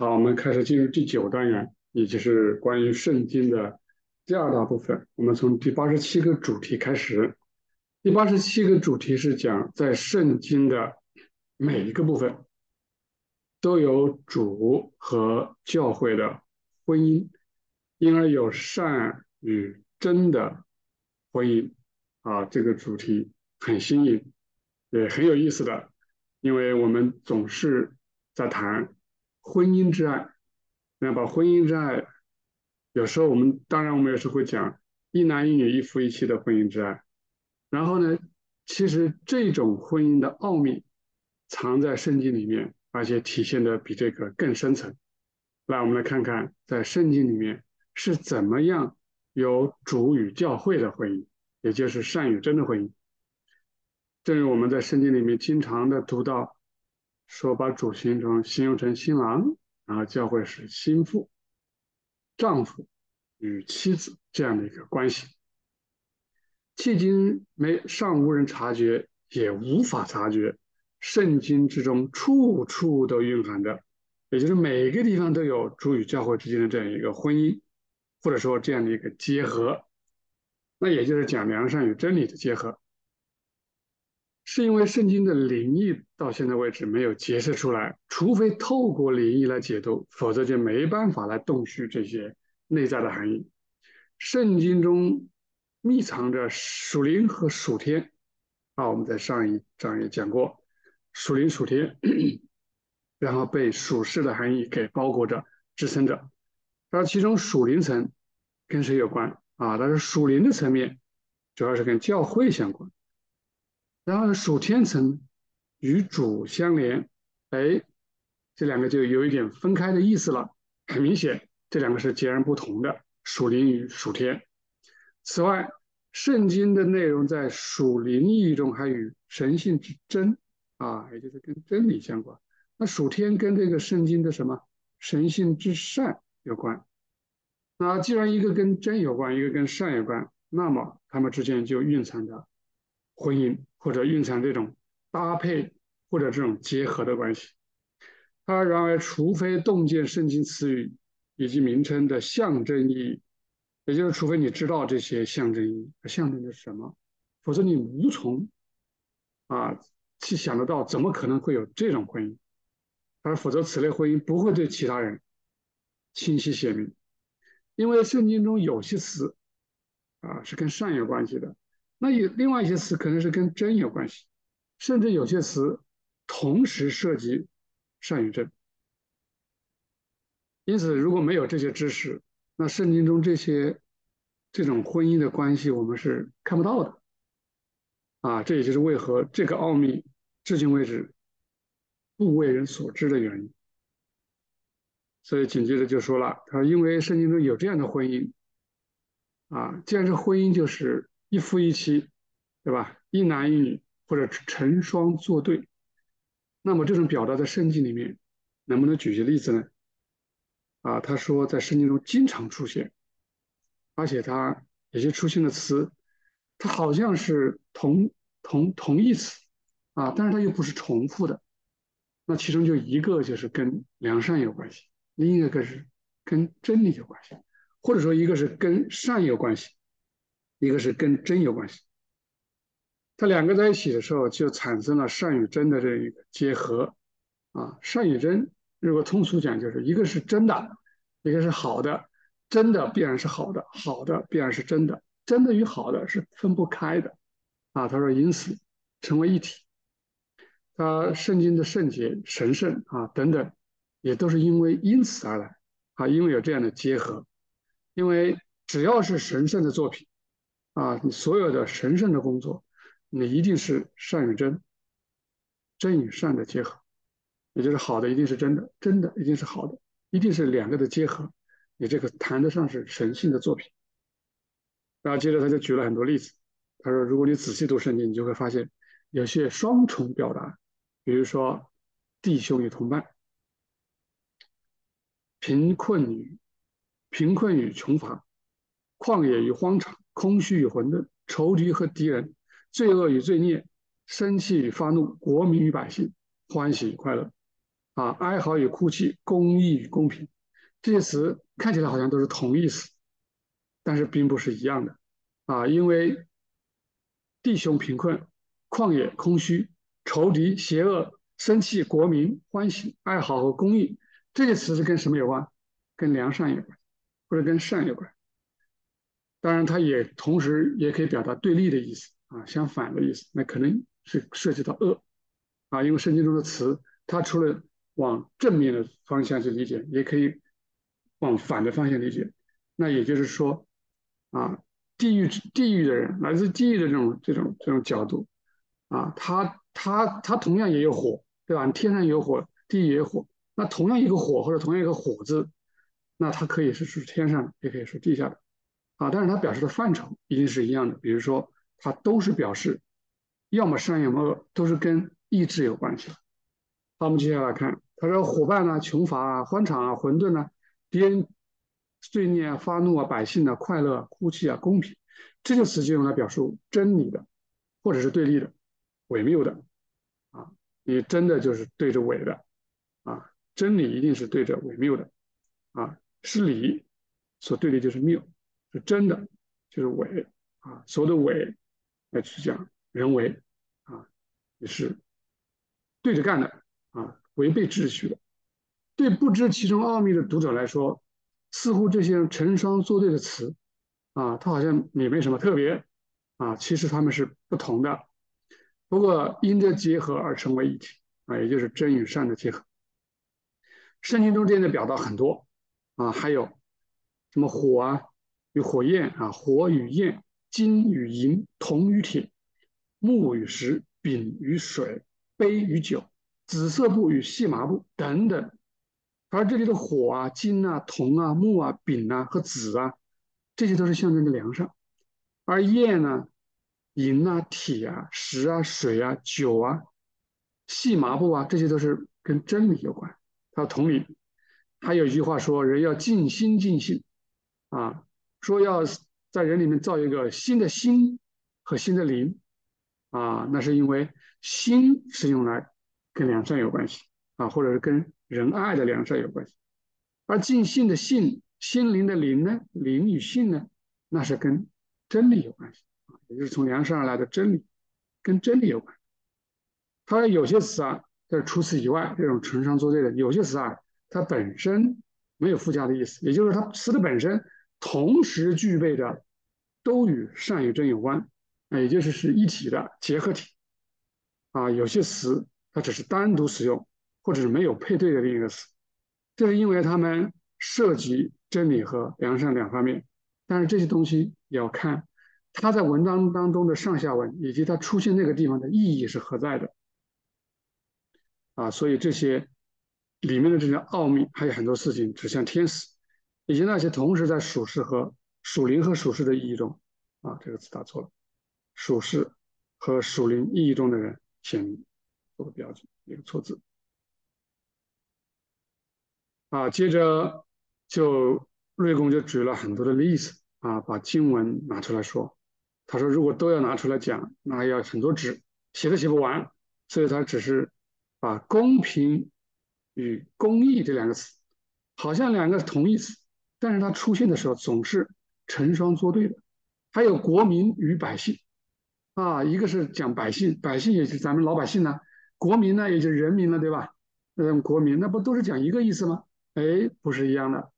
好，我们开始进入第九单元，也就是关于圣经的第二大部分。我们从第八十七个主题开始。第八十七个主题是讲在圣经的每一个部分都有主和教会的婚姻，因而有善与真的婚姻。啊，这个主题很新颖，也很有意思的，因为我们总是在谈。婚姻之爱，那把婚姻之爱，有时候我们当然我们有时会讲一男一女一夫一妻的婚姻之爱，然后呢，其实这种婚姻的奥秘藏在圣经里面，而且体现的比这个更深层。来，我们来看看在圣经里面是怎么样有主与教会的婚姻，也就是善与真的婚姻。正如我们在圣经里面经常的读到。说把主形成形容成新郎，然后教会是心腹、丈夫与妻子这样的一个关系。迄今没尚无人察觉，也无法察觉，圣经之中处处都蕴含着，也就是每个地方都有主与教会之间的这样一个婚姻，或者说这样的一个结合，那也就是讲良善与真理的结合。是因为圣经的灵异到现在为止没有揭示出来，除非透过灵异来解读，否则就没办法来洞悉这些内在的含义。圣经中密藏着属灵和属天，啊，我们在上一章也讲过属灵属天，然后被属世的含义给包裹着支撑着。那其中属灵层跟谁有关啊？但是属灵的层面主要是跟教会相关。然后属天层与主相连，哎，这两个就有一点分开的意思了。很明显，这两个是截然不同的属灵与属天。此外，圣经的内容在属灵意义中还与神性之真啊，也就是跟真理相关。那属天跟这个圣经的什么神性之善有关。那既然一个跟真有关，一个跟善有关，那么他们之间就蕴藏着婚姻。或者蕴藏这种搭配或者这种结合的关系，它然而除非洞见圣经词语以及名称的象征意义，也就是除非你知道这些象征意义它象征着什么，否则你无从啊去想得到怎么可能会有这种婚姻，而否则此类婚姻不会对其他人清晰写明，因为圣经中有些词啊是跟善有关系的。那有另外一些词可能是跟真有关系，甚至有些词同时涉及善与真。因此，如果没有这些知识，那圣经中这些这种婚姻的关系我们是看不到的。啊，这也就是为何这个奥秘至今为止不为人所知的原因。所以紧接着就说了，他说因为圣经中有这样的婚姻，啊，既然是婚姻，就是。一夫一妻，对吧？一男一女或者成双作对，那么这种表达在圣经里面能不能举些例子呢？啊，他说在圣经中经常出现，而且他有些出现的词，它好像是同同同义词啊，但是它又不是重复的。那其中就一个就是跟良善有关系，另一个是跟真理有关系，或者说一个是跟善有关系。一个是跟真有关系，它两个在一起的时候，就产生了善与真的这一个结合啊。善与真，如果通俗讲，就是一个是真的，一个是好的，真的必然是好的，好的必然是真的，真的与好的是分不开的啊。他说，因此成为一体。他圣经的圣洁、神圣啊等等，也都是因为因此而来啊，因为有这样的结合，因为只要是神圣的作品。啊，你所有的神圣的工作，你一定是善与真，真与善的结合，也就是好的一定是真的，真的一定是好的，一定是两个的结合，你这个谈得上是神性的作品。然后接着他就举了很多例子，他说，如果你仔细读圣经，你就会发现有些双重表达，比如说弟兄与同伴，贫困与贫困与穷乏，旷野与荒场。空虚与混沌，仇敌和敌人，罪恶与罪孽，生气与发怒，国民与百姓，欢喜与快乐。啊，哀嚎与哭泣，公义与公平，这些词看起来好像都是同义词，但是并不是一样的啊，因为弟兄贫困、旷野空虚、仇敌邪恶、生气国民欢喜、哀嚎和公义这些词是跟什么有关？跟良善有关，或者跟善有关。当然，它也同时也可以表达对立的意思啊，相反的意思，那可能是涉及到恶啊，因为圣经中的词，它除了往正面的方向去理解，也可以往反的方向理解。那也就是说，啊，地狱地狱的人，来自地狱的这种这种这种角度，啊，他他他同样也有火，对吧？天上有火，地狱也有火，那同样一个火或者同样一个火字，那它可以是是天上，也可以是地下的。啊，但是它表示的范畴一定是一样的，比如说，它都是表示，要么善要么恶，都是跟意志有关系的。好，我们接下来看，他说伙伴呢，穷乏啊，欢场啊，混沌呢，敌人罪孽啊，发怒啊，百姓的快乐啊、哭泣啊，公平，这些词就用来表述真理的，或者是对立的、伪谬的。啊，你真的就是对着伪的，啊，真理一定是对着伪谬的，啊，是理所对立就是谬。是真的，就是伪啊，所有的伪来去讲人为啊，也是对着干的啊，违背秩序的。对不知其中奥秘的读者来说，似乎这些成双作对的词啊，它好像也没什么特别啊，其实他们是不同的。不过因着结合而成为一体啊，也就是真与善的结合。圣经中这样的表达很多啊，还有什么火啊？与火焰啊，火与焰，金与银，铜与铁，木与石，丙与水，杯与酒，紫色布与细麻布等等。而这里的火啊、金啊、铜啊、木啊、丙啊和紫啊，这些都是象征着良善；而焰呢、银啊、铁啊、石啊、水啊、酒啊、细麻布啊，这些都是跟真理有关。还有同理，还有一句话说：“人要尽心尽性啊。”说要在人里面造一个新的心和新的灵啊，那是因为心是用来跟良善有关系啊，或者是跟仁爱的良善有关系，而尽信的信、心灵的灵呢，灵与性呢，那是跟真理有关系啊，也就是从良善而来的真理，跟真理有关。它有些词啊，在除此以外，这种成双作对的，有些词啊，它本身没有附加的意思，也就是它词的本身。同时具备的都与善与真有关，啊，也就是是一体的结合体，啊，有些词它只是单独使用，或者是没有配对的另一个词，这是因为它们涉及真理和良善两方面，但是这些东西也要看它在文章当中的上下文，以及它出现那个地方的意义是何在的，啊，所以这些里面的这些奥秘还有很多事情指向天使。以及那些同时在属世和属灵和属世的意义中，啊，这个词打错了，属世和属灵意义中的人，请做个标记，一个错字。啊，接着就瑞公就举了很多的例子，啊，把经文拿出来说，他说如果都要拿出来讲，那要很多纸，写都写不完，所以他只是把公平与公义这两个词，好像两个同义词。但是它出现的时候总是成双作对的，还有国民与百姓，啊，一个是讲百姓，百姓也是咱们老百姓呢，国民呢也就是人民了，对吧？嗯，国民那不都是讲一个意思吗？哎，不是一样的。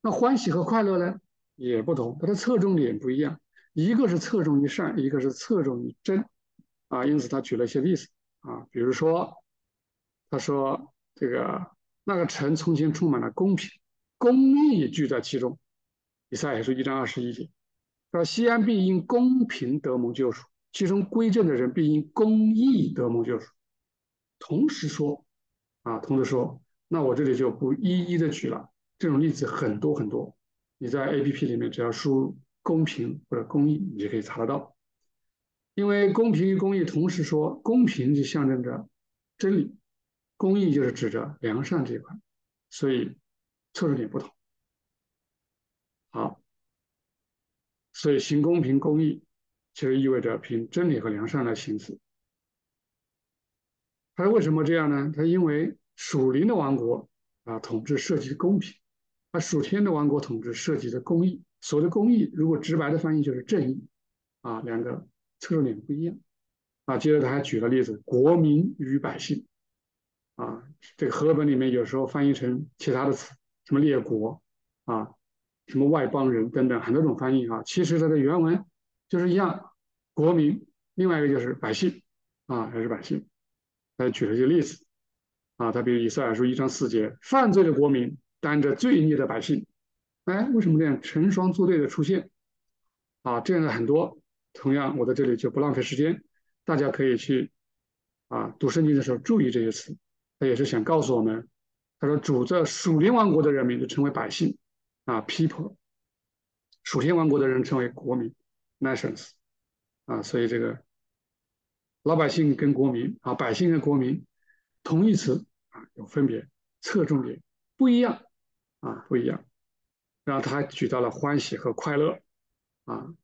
那欢喜和快乐呢也不同，它的侧重点不一样，一个是侧重于善，一个是侧重于真，啊，因此他举了一些例子，啊，比如说他说这个那个城从前充满了公平。公义聚在其中，以赛亚书一章二十一节说：“西安必因公平得蒙救赎，其中归正的人必因公义得蒙救赎。”同时说，啊，同时说，那我这里就不一一的举了，这种例子很多很多。你在 A P P 里面只要输入“公平”或者“公义”，你就可以查得到。因为公平与公益同时说，公平就象征着真理，公益就是指着良善这一块，所以。侧重点不同，好，所以行公平公义，其实意味着凭真理和良善来行事。他为什么这样呢？他因为属灵的王国啊，统治涉及公平；而属天的王国统治涉及的公义。所谓的公义，如果直白的翻译就是正义啊，两个侧重点不一样啊。接着他还举了例子，国民与百姓啊，这个和本里面有时候翻译成其他的词，什么列国啊，什么外邦人等等很多种翻译啊。其实它的原文就是一样，国民，另外一个就是百姓啊，还是百姓。他举了一个例子。啊，他比如以赛亚书一章四节，犯罪的国民担着罪孽的百姓，哎，为什么这样成双作对的出现？啊，这样的很多。同样，我在这里就不浪费时间，大家可以去啊读圣经的时候注意这些词。他也是想告诉我们，他说主这属灵王国的人民就称为百姓啊，people；属天王国的人称为国民，nations。啊，所以这个老百姓跟国民啊，百姓跟国民同义词。啊，有分别，侧重点不一样，啊，不一样。然后他还举到了欢喜和快乐，啊，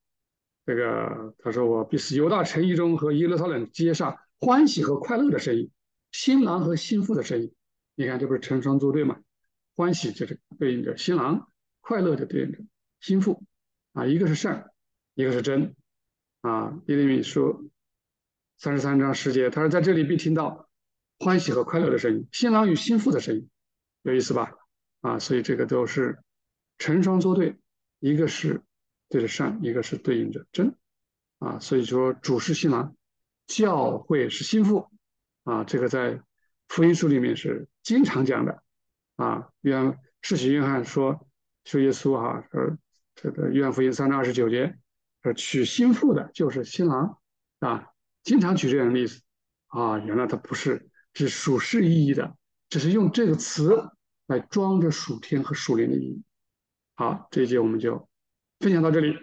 这个他说我必使犹大城邑中和耶路撒冷街上欢喜和快乐的声音，新郎和新妇的声音。你看这不是成双作对吗？欢喜就是对应着新郎，快乐就对应着新妇，啊，一个是善，一个是真，啊，耶利米书三十三章十节，他说在这里必听到。欢喜和快乐的声音，新郎与新妇的声音，有意思吧？啊，所以这个都是成双作对，一个是对着善，一个是对应着真，啊，所以说主是新郎，教会是心腹，啊，这个在福音书里面是经常讲的，啊，约翰世袭约翰说说耶稣哈，说这个约翰福音三章二十九节，说娶心腹的就是新郎，啊，经常举这样的例子，啊，原来他不是。是属世意义的，只是用这个词来装着属天和属灵的意义。好，这一节我们就分享到这里。